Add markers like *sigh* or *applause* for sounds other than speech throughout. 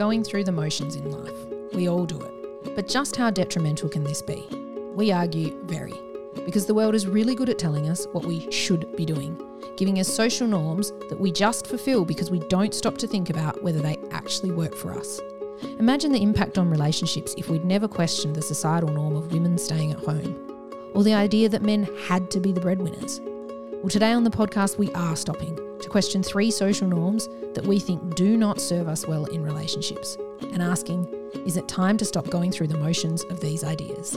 going through the motions in life. We all do it. But just how detrimental can this be? We argue very, because the world is really good at telling us what we should be doing, giving us social norms that we just fulfill because we don't stop to think about whether they actually work for us. Imagine the impact on relationships if we'd never questioned the societal norm of women staying at home, or the idea that men had to be the breadwinners. Well, today on the podcast, we are stopping to question three social norms that we think do not serve us well in relationships and asking, is it time to stop going through the motions of these ideas?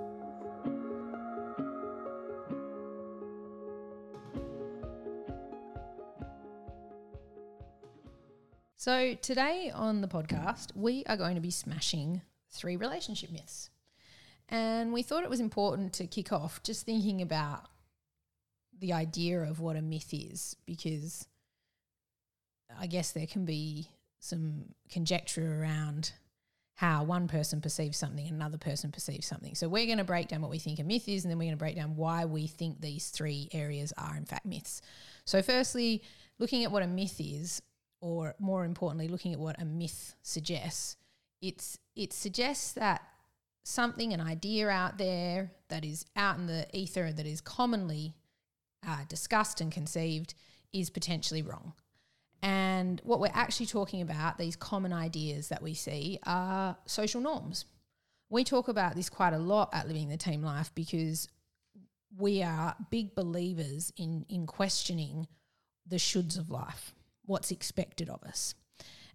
So, today on the podcast, we are going to be smashing three relationship myths. And we thought it was important to kick off just thinking about the idea of what a myth is, because I guess there can be some conjecture around how one person perceives something and another person perceives something. So, we're going to break down what we think a myth is, and then we're going to break down why we think these three areas are, in fact, myths. So, firstly, looking at what a myth is, or more importantly, looking at what a myth suggests, it's it suggests that something, an idea out there that is out in the ether that is commonly uh, discussed and conceived is potentially wrong. And what we're actually talking about, these common ideas that we see, are social norms. We talk about this quite a lot at Living the Team Life because we are big believers in in questioning the shoulds of life what's expected of us.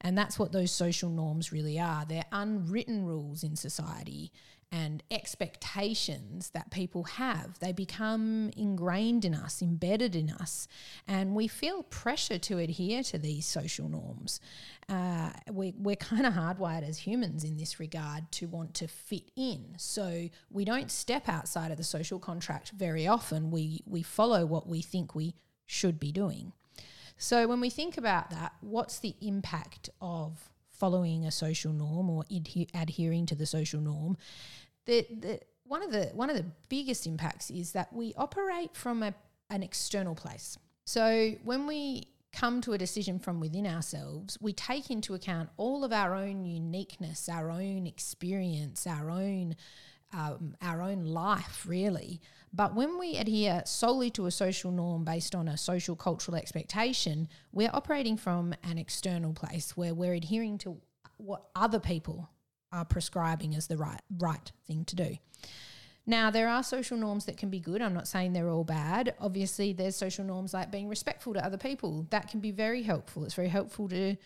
And that's what those social norms really are. They're unwritten rules in society and expectations that people have. They become ingrained in us, embedded in us, and we feel pressure to adhere to these social norms. Uh, we, we're kind of hardwired as humans in this regard to want to fit in. So we don't step outside of the social contract very often. We, we follow what we think we should be doing. So when we think about that, what's the impact of following a social norm or adhe- adhering to the social norm? The, the, one of the one of the biggest impacts is that we operate from a, an external place. So when we come to a decision from within ourselves, we take into account all of our own uniqueness, our own experience, our own um, our own life, really. But when we adhere solely to a social norm based on a social cultural expectation, we're operating from an external place where we're adhering to what other people are prescribing as the right right thing to do. Now, there are social norms that can be good. I'm not saying they're all bad. Obviously, there's social norms like being respectful to other people. That can be very helpful. It's very helpful to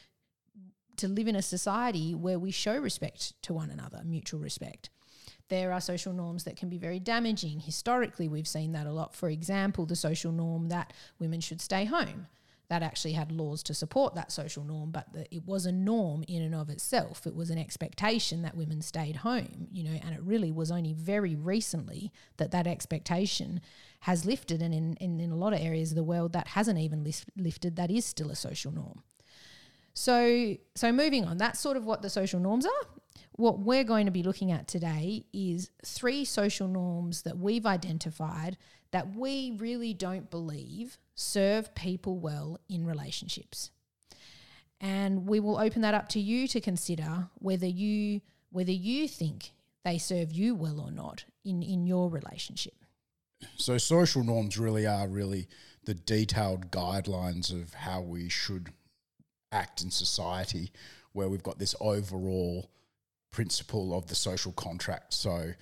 to live in a society where we show respect to one another, mutual respect there are social norms that can be very damaging. Historically, we've seen that a lot. For example, the social norm that women should stay home. That actually had laws to support that social norm, but the, it was a norm in and of itself. It was an expectation that women stayed home, you know, and it really was only very recently that that expectation has lifted. And in, in, in a lot of areas of the world, that hasn't even lifted. That is still a social norm. So, so moving on, that's sort of what the social norms are what we're going to be looking at today is three social norms that we've identified that we really don't believe serve people well in relationships. And we will open that up to you to consider whether you whether you think they serve you well or not in, in your relationship. So social norms really are really the detailed guidelines of how we should act in society where we've got this overall principle of the social contract. So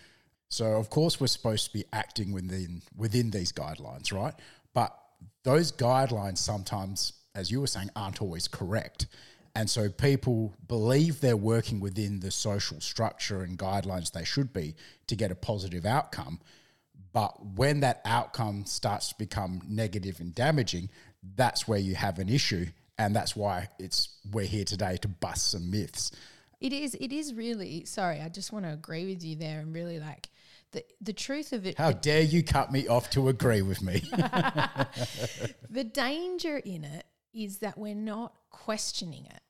So of course we're supposed to be acting within within these guidelines, right? But those guidelines sometimes, as you were saying, aren't always correct. And so people believe they're working within the social structure and guidelines they should be to get a positive outcome. But when that outcome starts to become negative and damaging, that's where you have an issue. And that's why it's we're here today to bust some myths. It is. It is really. Sorry, I just want to agree with you there, and really like the the truth of it. How dare you cut me off to agree with me? *laughs* *laughs* the danger in it is that we're not questioning it.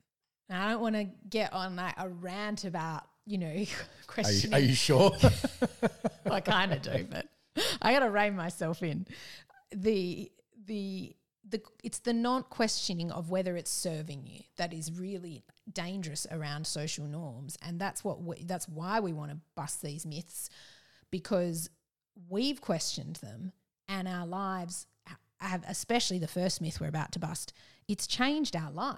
And I don't want to get on like a rant about you know *laughs* Are you, questioning. are you sure? I kind of do, but I got to rein myself in. The the the it's the not questioning of whether it's serving you that is really dangerous around social norms, and that's what we, that's why we want to bust these myths because we've questioned them, and our lives have, especially the first myth we're about to bust. It's changed our life.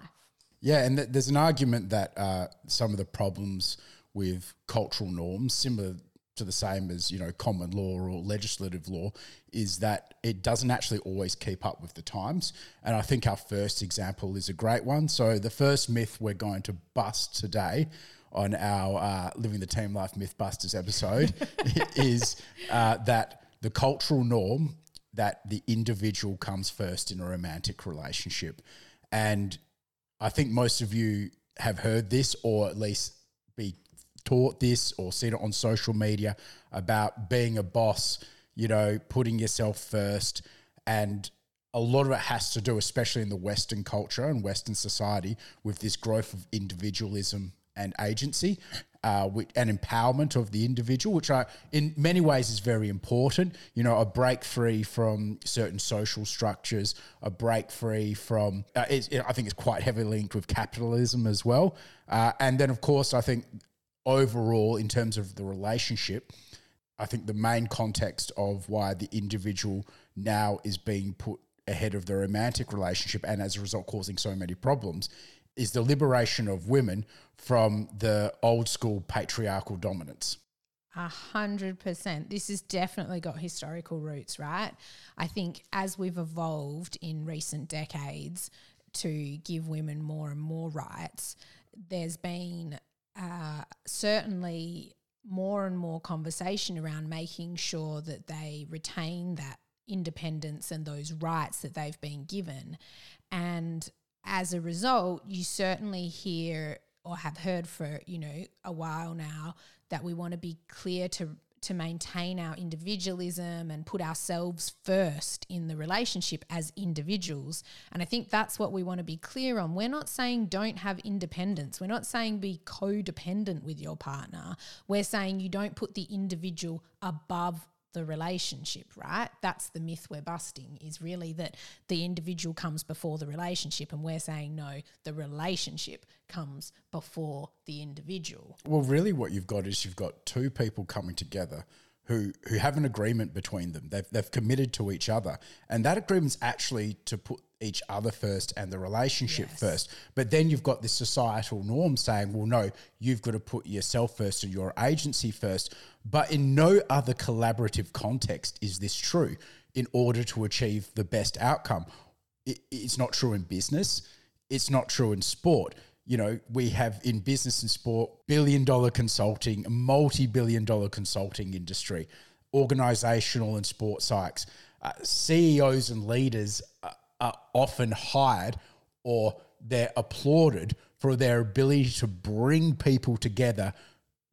Yeah, and th- there's an argument that uh, some of the problems with cultural norms, similar to the same as you know common law or legislative law, is that it doesn't actually always keep up with the times. And I think our first example is a great one. So the first myth we're going to bust today on our uh, Living the Team Life Mythbusters episode *laughs* is uh, that the cultural norm that the individual comes first in a romantic relationship. And I think most of you have heard this or at least be taught this or seen it on social media about being a boss, you know, putting yourself first. And a lot of it has to do, especially in the Western culture and Western society, with this growth of individualism and agency uh, and empowerment of the individual, which I, in many ways is very important. You know, a break free from certain social structures, a break free from, uh, it, I think it's quite heavily linked with capitalism as well. Uh, and then, of course, I think overall, in terms of the relationship, I think the main context of why the individual now is being put ahead of the romantic relationship and as a result causing so many problems is the liberation of women from the old school patriarchal dominance. A hundred percent. This has definitely got historical roots, right? I think as we've evolved in recent decades to give women more and more rights, there's been uh, certainly more and more conversation around making sure that they retain that independence and those rights that they've been given. And as a result, you certainly hear or have heard for you know a while now that we want to be clear to to maintain our individualism and put ourselves first in the relationship as individuals. And I think that's what we want to be clear on. We're not saying don't have independence. We're not saying be codependent with your partner. We're saying you don't put the individual above the relationship, right? That's the myth we're busting is really that the individual comes before the relationship. And we're saying, no, the relationship comes before the individual. Well, really, what you've got is you've got two people coming together who who have an agreement between them. They've they've committed to each other, and that agreement's actually to put each other first and the relationship Yes. first. But then you've got this societal norm saying, well, no, you've got to put yourself first and your agency first. But in no other collaborative context is this true. In order to achieve the best outcome, it, it's not true in business. It's not true in sport you know, we have in business and sport billion dollar consulting, multi billion dollar consulting industry, organizational and sports psychs. Uh, CEOs and leaders are, are often hired or they're applauded for their ability to bring people together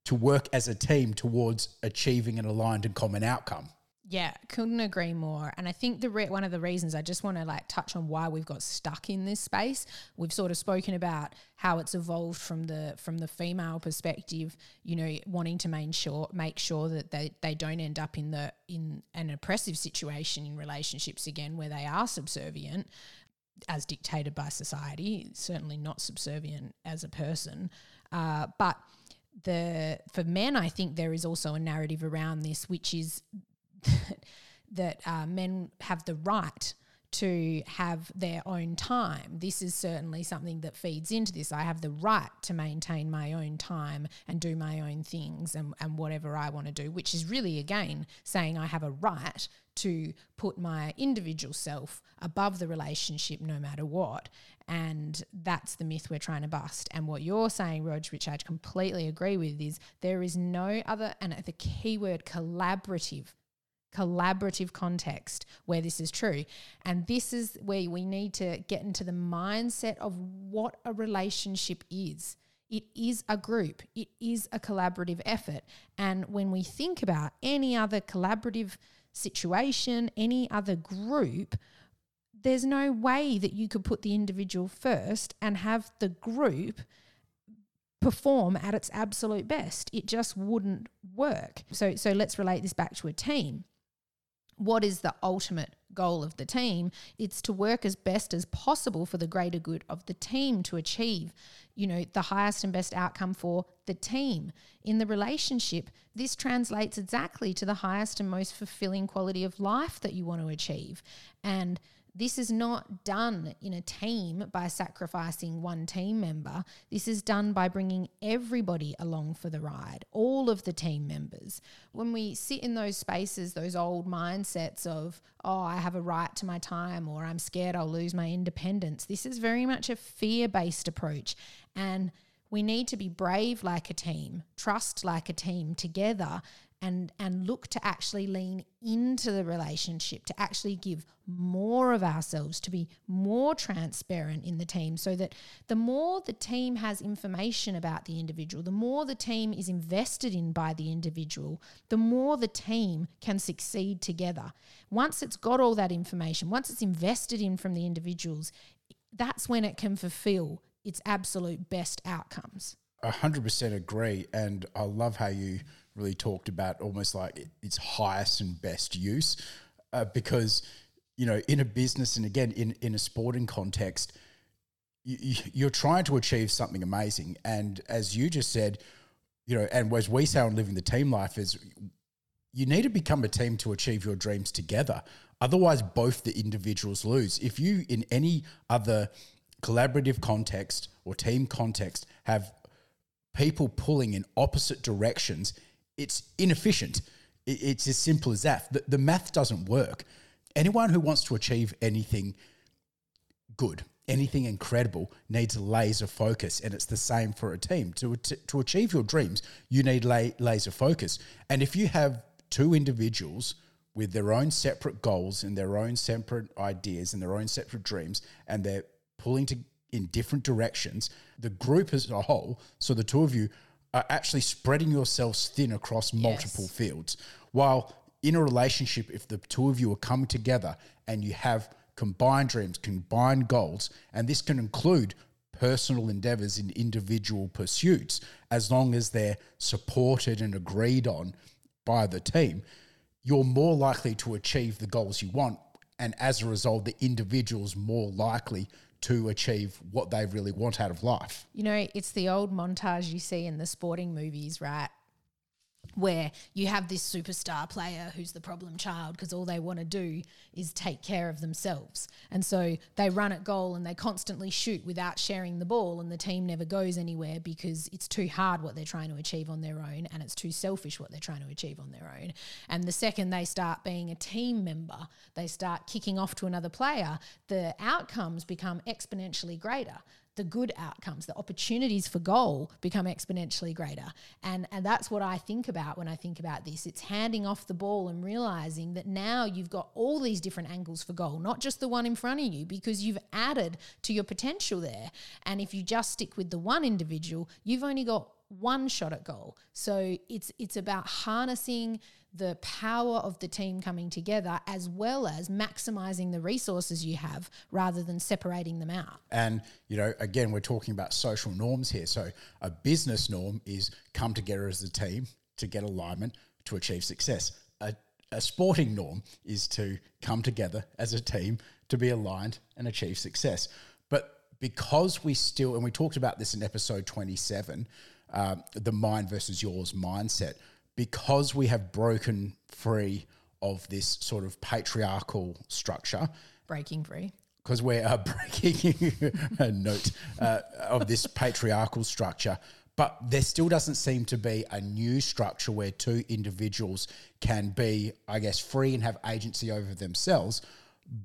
to work as a team towards achieving an aligned and common outcome. Yeah, couldn't agree more. And I think the re- one of the reasons I just want to like touch on why we've got stuck in this space. We've sort of spoken about how it's evolved from the from the female perspective, you know, wanting to make sure make sure that they, they don't end up in the in an oppressive situation in relationships again where they are subservient as dictated by society, certainly not subservient as a person. Uh, but the for men, I think there is also a narrative around this, which is *laughs* that, uh, men have the right to have their own time. This is certainly something that feeds into this. I have the right to maintain my own time and do my own things and, and whatever I want to do, which is really, again, saying I have a right to put my individual self above the relationship no matter what. And that's the myth we're trying to bust. And what you're saying, Rog, which I completely agree with, is there is no other, and the key word collaborative collaborative context where this is true. And this is where we need to get into the mindset of what a relationship is. It is a group, it is a collaborative effort. And when we think about any other collaborative situation, any other group, there's no way that you could put the individual first and have the group perform at its absolute best. It just wouldn't work. So so let's relate this back to a team what is the ultimate goal of the team? It's to work as best as possible for the greater good of the team to achieve you know the highest and best outcome for the team. In the relationship this translates exactly to the highest and most fulfilling quality of life that you want to achieve. And this is not done in a team by sacrificing one team member. This is done by bringing everybody along for the ride, all of the team members. When we sit in those spaces, those old mindsets of, oh, I have a right to my time or I'm scared I'll lose my independence, this is very much a fear based approach. And we need to be brave like a team, trust like a team together, and and look to actually lean into the relationship to actually give more of ourselves to be more transparent in the team so that the more the team has information about the individual the more the team is invested in by the individual the more the team can succeed together. Once it's got all that information once it's invested in from the individuals that's when it can fulfill its absolute best outcomes. 100% agree and i love how you really talked about almost like its highest and best use uh, because you know in a business and again in in a sporting context you, you're trying to achieve something amazing. And as you just said you know and as we say on living the team life is you need to become a team to achieve your dreams together. Otherwise both the individuals lose. If you in any other collaborative context or team context have people pulling in opposite directions it's inefficient. It's as simple as that. The, the math doesn't work. Anyone who wants to achieve anything good, anything incredible, needs laser focus. And it's the same for a team. To, to, to achieve your dreams, you need la- laser focus. And if you have two individuals with their own separate goals and their own separate ideas and their own separate dreams, and they're pulling to in different directions, the group as a whole, so the two of you are actually spreading yourselves thin across multiple yes. fields. While in a relationship, if the two of you are coming together and you have combined dreams, combined goals, and this can include personal endeavors in individual pursuits, as long as they're supported and agreed on by the team, you're more likely to achieve the goals you want. And as a result, the individual's more likely to achieve what they really want out of life. You know, it's the old montage you see in the sporting movies, right? Where you have this superstar player who's the problem child because all they want to do is take care of themselves. And so they run at goal and they constantly shoot without sharing the ball, and the team never goes anywhere because it's too hard what they're trying to achieve on their own and it's too selfish what they're trying to achieve on their own. And the second they start being a team member, they start kicking off to another player, the outcomes become exponentially greater the good outcomes, the opportunities for goal become exponentially greater. And, and that's what I think about when I think about this. It's handing off the ball and realizing that now you've got all these different angles for goal, not just the one in front of you, because you've added to your potential there. And if you just stick with the one individual, you've only got one shot at goal. So it's it's about harnessing the power of the team coming together as well as maximizing the resources you have rather than separating them out. And, you know, again, we're talking about social norms here. So a business norm is come together as a team to get alignment to achieve success. A, a sporting norm is to come together as a team to be aligned and achieve success. But because we still, and we talked about this in episode 27, uh, the mind versus yours mindset because we have broken free of this sort of patriarchal structure breaking free. because we're uh, *laughs* breaking a note uh, of this patriarchal structure. But there still doesn't seem to be a new structure where two individuals can be, I guess, free and have agency over themselves,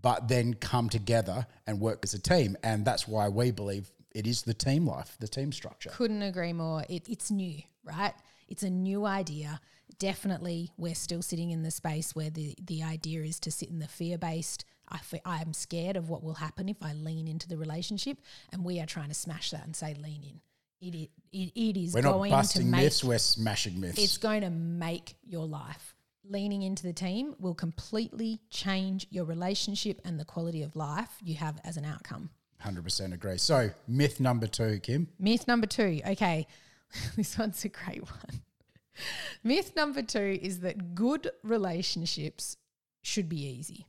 but then come together and work as a team. And that's why we believe it is the team life, the team structure. Couldn't agree more. It, it's new, right? It's a new idea. Definitely, we're still sitting in the space where the, the idea is to sit in the fear based. I I'm scared of what will happen if I lean into the relationship, and we are trying to smash that and say lean in. It it, it, it is We're not going to busting make myths, we're smashing myths. it's going to make your life. Leaning into the team will completely change your relationship and the quality of life you have as an outcome. 100% agree. So, myth number two, Kim. Myth number two. Okay, *laughs* this one's a great one. *laughs* Myth number two is that good relationships should be easy.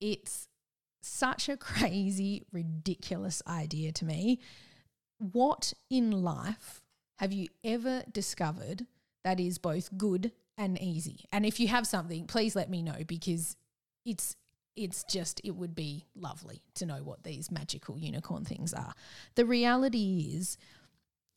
It's such a crazy, ridiculous idea to me. What in life have you ever discovered that is both good and easy? And if you have something, please let me know because it's it's just it would be lovely to know what these magical unicorn things are. The reality is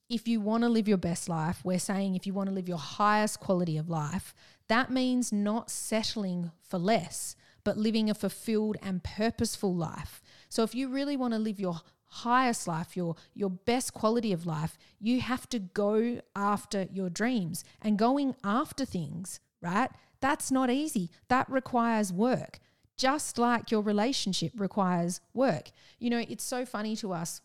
if you want to live your best life, we're saying if you want to live your highest quality of life, that means not settling for less, but living a fulfilled and purposeful life. So if you really want to live your highest life, your your best quality of life, you have to go after your dreams. And going after things, right? That's not easy. That requires work. Just like your relationship requires work. You know, it's so funny to us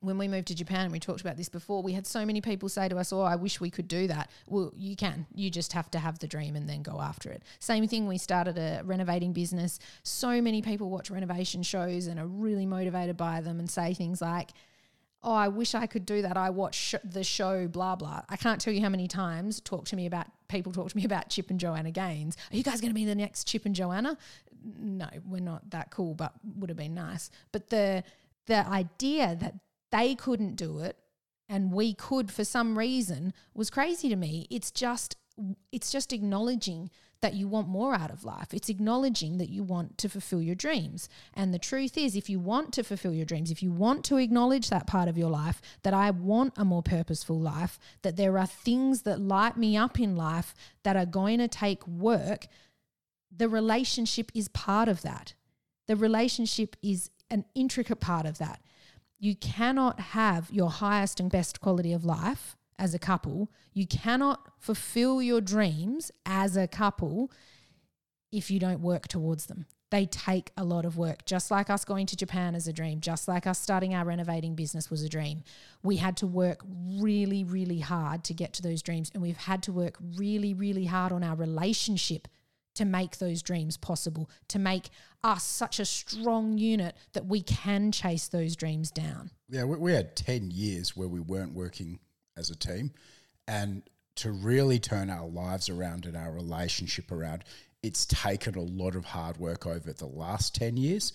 when we moved to Japan, and we talked about this before, we had so many people say to us, Oh, I wish we could do that. Well, you can. You just have to have the dream and then go after it. Same thing, we started a renovating business. So many people watch renovation shows and are really motivated by them and say things like, Oh, I wish I could do that. I watch sh- the show, blah, blah. I can't tell you how many times talk to me about people talk to me about Chip and Joanna Gaines. Are you guys going to be the next Chip and Joanna? No, we're not that cool, but would have been nice. But the the idea that they couldn't do it and we could for some reason was crazy to me. It's just it's just acknowledging that you want more out of life. It's acknowledging that you want to fulfill your dreams. And the truth is if you want to fulfill your dreams, if you want to acknowledge that part of your life that I want a more purposeful life, that there are things that light me up in life that are going to take work, the relationship is part of that. The relationship is an intricate part of that you cannot have your highest and best quality of life as a couple. You cannot fulfill your dreams as a couple if you don't work towards them. They take a lot of work, just like us going to Japan as a dream, just like us starting our renovating business was a dream. We had to work really, really hard to get to those dreams. And we've had to work really, really hard on our relationship to make those dreams possible, to make us such a strong unit that we can chase those dreams down. Yeah, we, we had 10 years where we weren't working as a team. And to really turn our lives around and our relationship around, it's taken a lot of hard work over the last 10 years.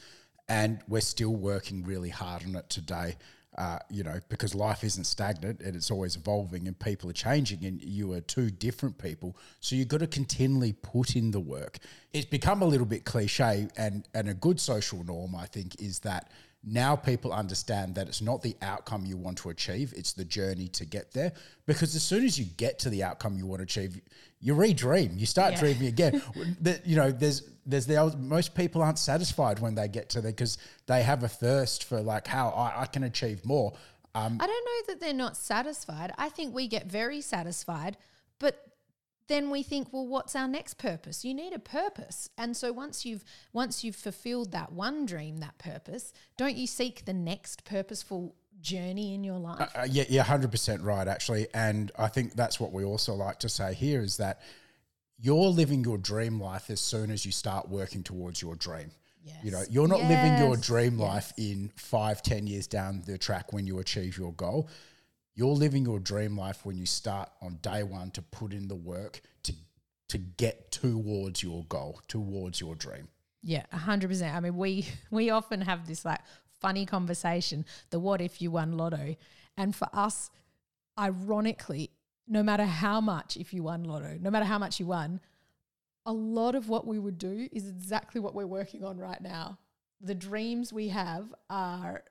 And we're still working really hard on it today. Uh, you know, because life isn't stagnant and it's always evolving and people are changing and you are two different people. So you've got to continually put in the work. It's become a little bit cliche and, and a good social norm, I think, is that now people understand that it's not the outcome you want to achieve, it's the journey to get there. Because as soon as you get to the outcome you want to achieve, you redream, you start Yeah. dreaming again. *laughs* that you know, there's there's the most people aren't satisfied when they get to there because they have a thirst for like how I, I can achieve more. Um, I don't know that they're not satisfied. I think we get very satisfied, but then we think, well, what's our next purpose? You need a purpose. And so once you've once you've fulfilled that one dream, that purpose, don't you seek the next purposeful journey in your life? Uh, yeah, yeah, hundred percent right, actually, and I think that's what we also like to say here is that you're living your dream life as soon as you start working towards your dream. Yes. You know, you're not living your Yes. dream Yes. life in five, ten years down the track when you achieve your goal. You're living your dream life when you start on day one to put in the work to to get towards your goal, towards your dream. Yeah, hundred percent. I mean, we *laughs* we often have this like funny conversation, the what if you won lotto. And for us, ironically, no matter how much if you won lotto, no matter how much you won, a lot of what we would do is exactly what we're working on right now. the dreams we have are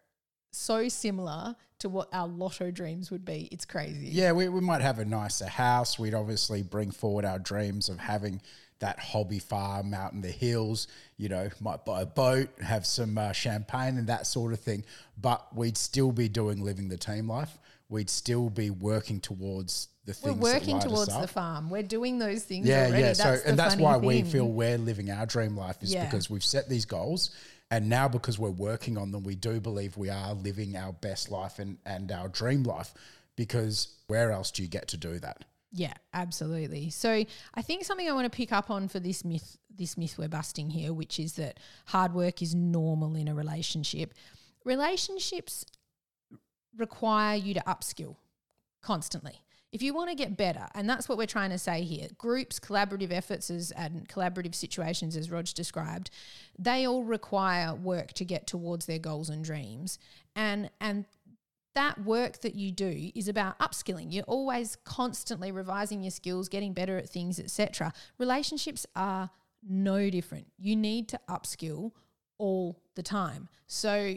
so similar to what our lotto dreams would be. It's crazy. Yeah, we, we might have a nicer house. We'd obviously bring forward our dreams of having that hobby farm out in the hills. You know, might buy a boat, have some uh, champagne and that sort of thing. But we'd still be doing living the team life. We'd still be working towards the things. We're working that light us towards the farm. We're doing those things Yeah, already. yeah. That's so, the and that's why we feel we're living our dream life is Yeah. because we've set these goals, and now because we're working on them, we do believe we are living our best life and and our dream life. Because where else do you get to do that? Yeah, absolutely. So I think something I want to pick up on for this myth, this myth we're busting here, which is that hard work is normal in a relationship. Relationships require you to upskill constantly. If you want to get better, and that's what we're trying to say here, groups, collaborative efforts, as, and collaborative situations, as Rog described, they all require work to get towards their goals and dreams. And and that work that you do is about upskilling. You're always constantly revising your skills, getting better at things, etc. Relationships are no different. You need to upskill all the time. So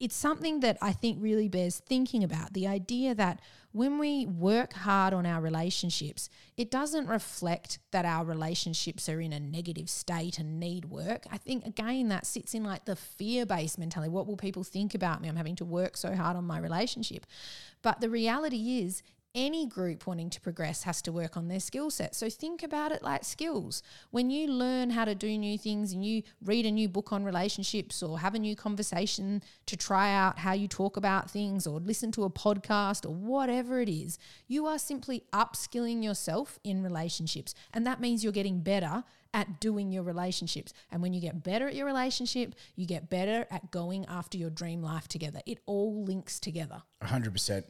it's something that I think really bears thinking about. The idea that when we work hard on our relationships, it doesn't reflect that our relationships are in a negative state and need work. I think, again, that sits in like the fear based mentality. What will people think about me? I'm having to work so hard on my relationship. But the reality is, any group wanting to progress has to work on their skill set. So think about it like skills. When you learn how to do new things and you read a new book on relationships or have a new conversation to try out how you talk about things or listen to a podcast or whatever it is, you are simply upskilling yourself in relationships. And that means you're getting better at doing your relationships. And when you get better at your relationship, you get better at going after your dream life together. It all links together. 100%.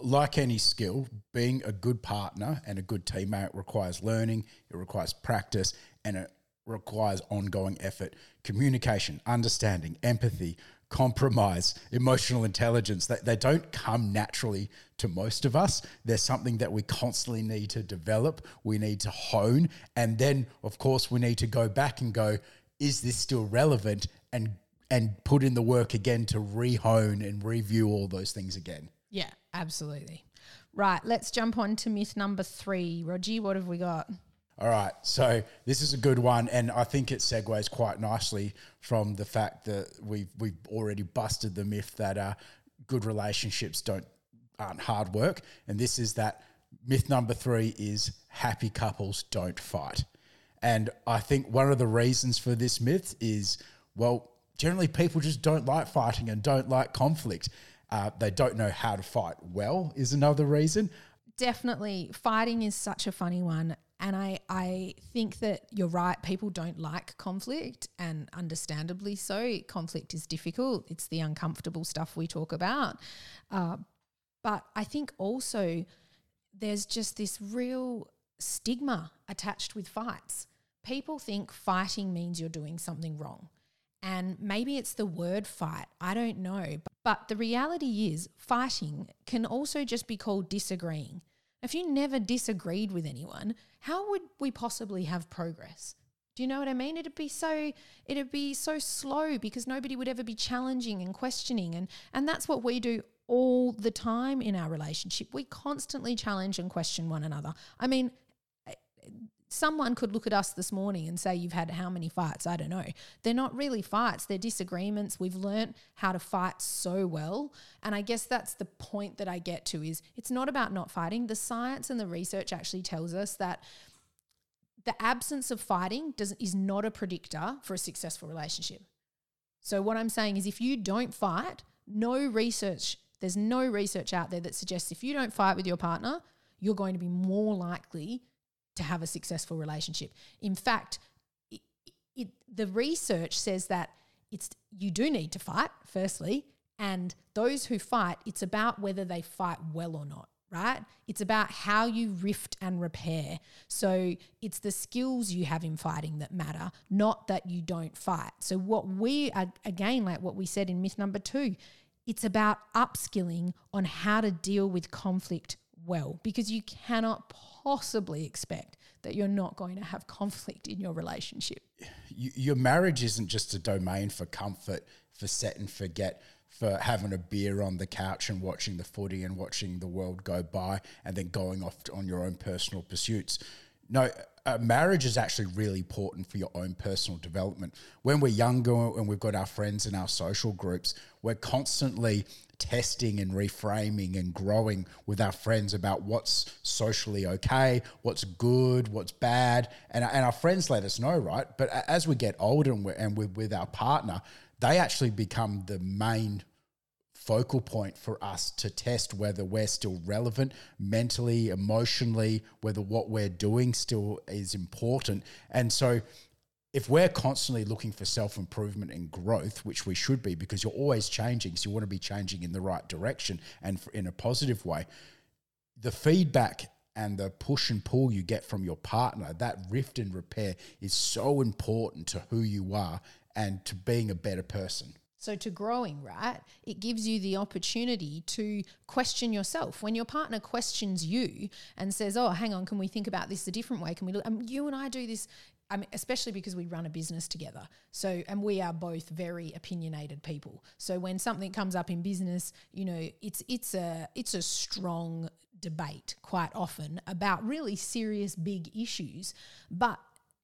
Like any skill, being a good partner and a good teammate requires learning, it requires practice, and it requires ongoing effort, communication, understanding, empathy, compromise, emotional intelligence. They, they don't come naturally to most of us. There's something that we constantly need to develop, we need to hone. And then, of course, we need to go back and go, is this still relevant? And and put in the work again to rehone and review all those things again. Yeah, absolutely. Right, let's jump on to myth number three. Rogie, what have we got? All right, so this is a good one, and I think it segues quite nicely from the fact that we've we've already busted the myth that uh, good relationships don't aren't hard work, and this is that myth number three is happy couples don't fight, and I think one of the reasons for this myth is well, generally people just don't like fighting and don't like conflict. Uh, they don't know how to fight well is another reason. Definitely, fighting is such a funny one. And I, I think that you're right. People don't like conflict, and understandably so. Conflict is difficult, it's the uncomfortable stuff we talk about. Uh, but I think also there's just this real stigma attached with fights. People think fighting means you're doing something wrong. And maybe it's the word fight. I don't know. But the reality is, fighting can also just be called disagreeing. If you never disagreed with anyone, how would we possibly have progress? Do you know what I mean? It'd be so it'd be so slow because nobody would ever be challenging and questioning and and that's what we do all the time in our relationship. We constantly challenge and question one another. I mean, someone could look at us this morning and say you've had how many fights? I don't know. They're not really fights. They're disagreements. We've learnt how to fight so well. And i guess that's the point that i get to is it's not about not fighting. The science and the research actually tells us that the absence of fighting does, is not a predictor for a successful relationship. So what i'm saying is if you don't fight no research there's no research out there that suggests if you don't fight with your partner you're going to be more likely to have a successful relationship. In fact, it, it, the research says that it's you do need to fight firstly, and those who fight, it's about whether they fight well or not. Right? It's about how you rift and repair. So it's the skills you have in fighting that matter, not that you don't fight. So, what we are, again, like what we said in myth number two, it's about upskilling on how to deal with conflict well because you cannot possibly expect that you're not going to have conflict in your relationship. Your marriage isn't just a domain for comfort, for set and forget, for having a beer on the couch and watching the footy and watching the world go by and then going off on your own personal pursuits. No, marriage is actually really important for your own personal development. When we're younger and we've got our friends in our social groups, we're constantly testing and reframing and growing with our friends about what's socially okay, what's good, what's bad. And, and our friends let us know, right? But as we get older and we're, and we're with our partner, they actually become the main focal point for us to test whether we're still relevant mentally, emotionally, whether what we're doing still is important. And so, if we're constantly looking for self improvement and growth, which we should be because you're always changing, so you want to be changing in the right direction and in a positive way, the feedback and the push and pull you get from your partner, that rift and repair is so important to who you are and to being a better person. So, to growing, right, it gives you the opportunity to question yourself. When your partner questions you and says, Oh, hang on, can we think about this a different way? Can we look? Um, you and I do this. I mean, especially because we run a business together. So, and we are both very opinionated people. So, when something comes up in business, you know, it's it's a it's a strong debate quite often about really serious big issues. But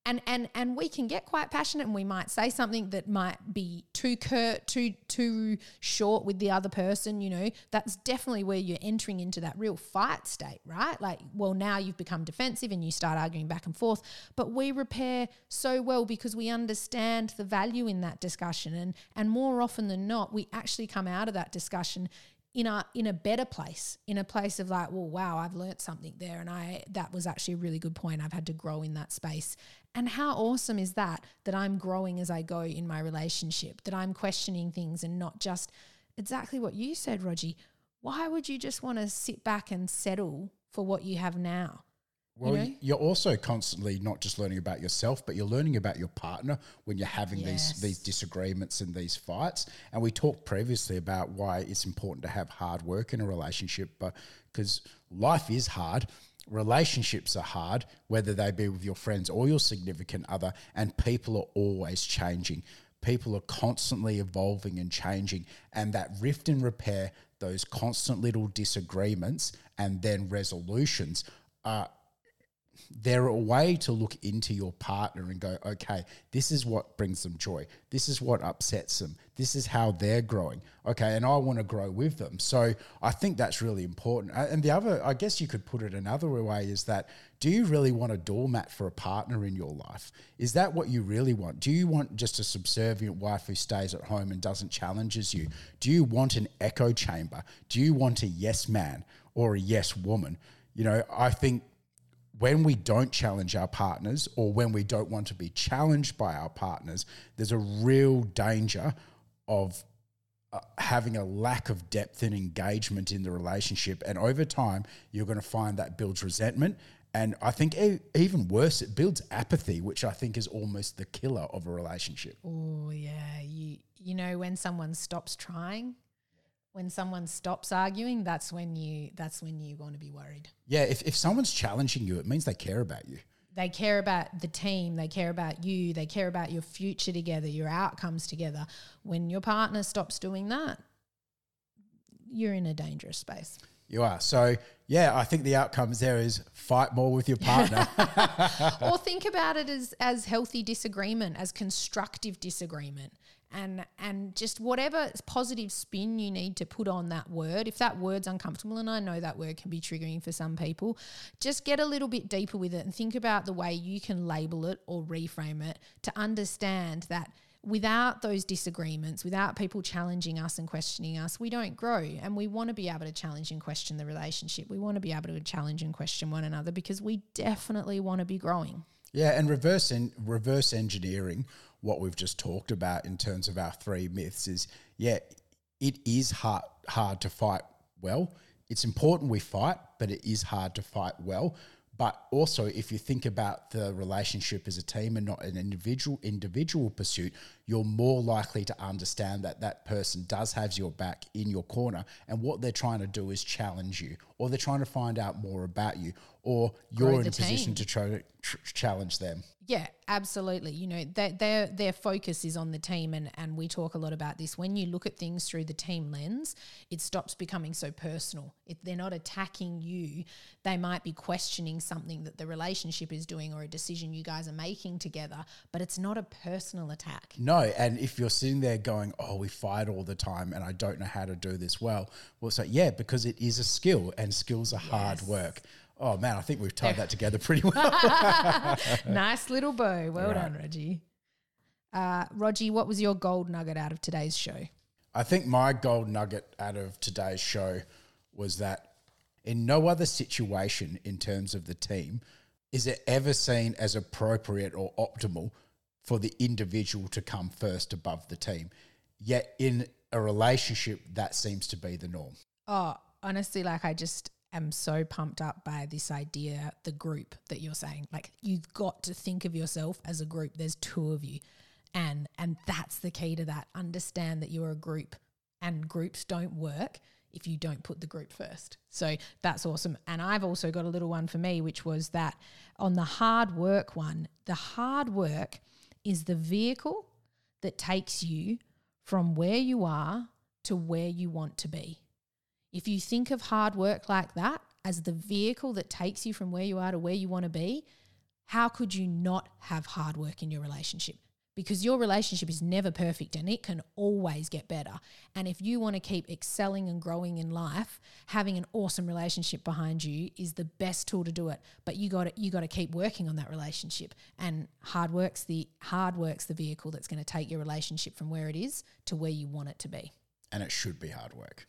and and and we can get quite passionate and we might say something that might be too curt too too short with the other person you know. That's definitely where you're entering into that real fight state right? Like well now you've become defensive and you start arguing back and forth. But we repair so well because we understand the value in that discussion. And and more often than not we actually come out of that discussion in a in a better place in a place of like well wow i've learnt something there. And i that was actually a really good point. I've had to grow in that space and how awesome is that that i'm growing as i go in my relationship that i'm questioning things and not just exactly what you said rogie why would you just want to sit back and settle for what you have now well, you know? you're also constantly not just learning about yourself, but you're learning about your partner when you're having yes. these these disagreements and these fights. And we talked previously about why it's important to have hard work in a relationship, but because life is hard, relationships are hard, whether they be with your friends or your significant other, and people are always changing. People are constantly evolving and changing, and that rift and repair, those constant little disagreements, and then resolutions are they're a way to look into your partner and go, okay, this is what brings them joy. This is what upsets them. This is how they're growing. Okay, and I want to grow with them. So I think that's really important. And the other, I guess you could put it another way, is that do you really want a doormat for a partner in your life? Is that what you really want? Do you want just a subservient wife who stays at home and doesn't challenges you? Do you want an echo chamber? Do you want a yes man or a yes woman? You know, I think when we don't challenge our partners or when we don't want to be challenged by our partners, there's a real danger of uh, having a lack of depth and engagement in the relationship. And over time, you're going to find that builds resentment. And I think e- even worse, it builds apathy, which I think is almost the killer of a relationship. Oh, yeah. You, you know, when someone stops trying, when someone stops arguing, that's when you that's when you want to be worried. Yeah, if, if someone's challenging you, it means they care about you. They care about the team, they care about you, they care about your future together, your outcomes together. When your partner stops doing that, you're in a dangerous space. You are. So, yeah, I think the outcomes there is fight more with your partner. *laughs* or think about it as as healthy disagreement, as constructive disagreement and and just whatever positive spin you need to put on that word if that word's uncomfortable and i know that word can be triggering for some people just get a little bit deeper with it and think about the way you can label it or reframe it to understand that without those disagreements, without people challenging us and questioning us, we don't grow. And we want to be able to challenge and question the relationship. We want to be able to challenge and question one another because we definitely want to be growing. Yeah, and reverse en- reverse engineering what we've just talked about in terms of our three myths is yeah, it is hard hard to fight well. It's important we fight, but it is hard to fight well. But also, if you think about the relationship as a team and not an individual individual pursuit, you're more likely to understand that that person does have your back in your corner, and what they're trying to do is challenge you, or they're trying to find out more about you, or you're in a team. position to try to tr- challenge them. Yeah, absolutely. You know, their their their focus is on the team, and and we talk a lot about this. When you look at things through the team lens, it stops becoming so personal. If they're not attacking you, they might be questioning something that the relationship is doing or a decision you guys are making together, but it's not a personal attack. No, and if you're sitting there going, "Oh, we fight all the time, and I don't know how to do this well," well, so yeah, because it is a skill, and skills are hard work. Oh man, I think we've tied that together pretty well. *laughs* nice little bow. Well Right. done, Reggie. Uh, Rogie, what was your gold nugget out of today's show? I think my gold nugget out of today's show was that in no other situation in terms of the team is it ever seen as appropriate or optimal for the individual to come first above the team. Yet in a relationship, that seems to be the norm. Oh, honestly, like I just am so pumped up by this idea, the group that you're saying. Like you've got to think of yourself as a group. There's two of you. And and that's the key to that. Understand that you're a group and groups don't work if you don't put the group first. So that's awesome. And I've also got a little one for me, which was that on the hard work one, the hard work is the vehicle that takes you from where you are to where you want to be. If you think of hard work like that as the vehicle that takes you from where you are to where you want to be, how could you not have hard work in your relationship? Because your relationship is never perfect and it can always get better. And if you want to keep excelling and growing in life, having an awesome relationship behind you is the best tool to do it. But you got you got to keep working on that relationship. And hard work's the hard work's the vehicle that's going to take your relationship from where it is to where you want it to be. And it should be hard work.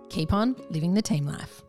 keep on living the team life.